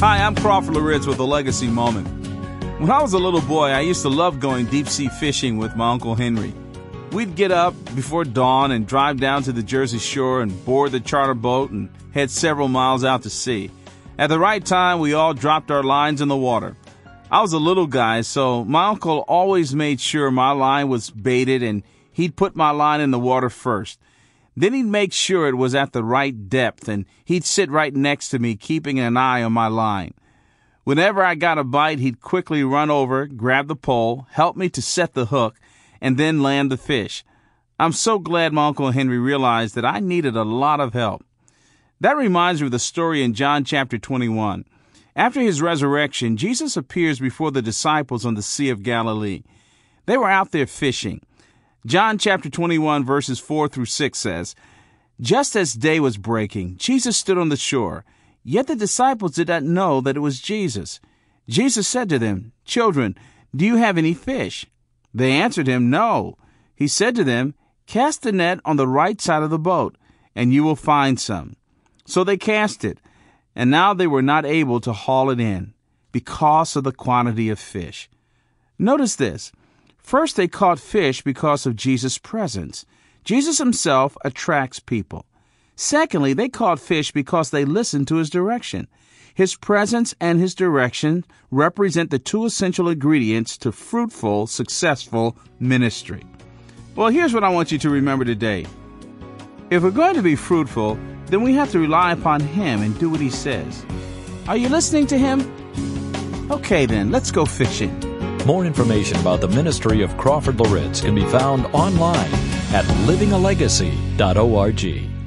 Hi, I'm Crawford Loritts with a legacy moment. When I was a little boy, I used to love going deep sea fishing with my Uncle Henry. We'd get up before dawn and drive down to the Jersey shore and board the charter boat and head several miles out to sea. At the right time, we all dropped our lines in the water. I was a little guy, so my uncle always made sure my line was baited and he'd put my line in the water first. Then he'd make sure it was at the right depth and he'd sit right next to me, keeping an eye on my line. Whenever I got a bite, he'd quickly run over, grab the pole, help me to set the hook, and then land the fish. I'm so glad my Uncle Henry realized that I needed a lot of help. That reminds me of the story in John chapter 21. After his resurrection, Jesus appears before the disciples on the Sea of Galilee. They were out there fishing. John chapter 21 verses 4 through 6 says, Just as day was breaking, Jesus stood on the shore. Yet the disciples did not know that it was Jesus. Jesus said to them, Children, do you have any fish? They answered him, No. He said to them, Cast the net on the right side of the boat, and you will find some. So they cast it, and now they were not able to haul it in, because of the quantity of fish. Notice this. First, they caught fish because of Jesus' presence. Jesus himself attracts people. Secondly, they caught fish because they listened to his direction. His presence and his direction represent the two essential ingredients to fruitful, successful ministry. Well, here's what I want you to remember today. If we're going to be fruitful, then we have to rely upon Him and do what He says. Are you listening to Him? Okay, then, let's go fishing. More information about the ministry of Crawford Loritts can be found online at livingalegacy.org.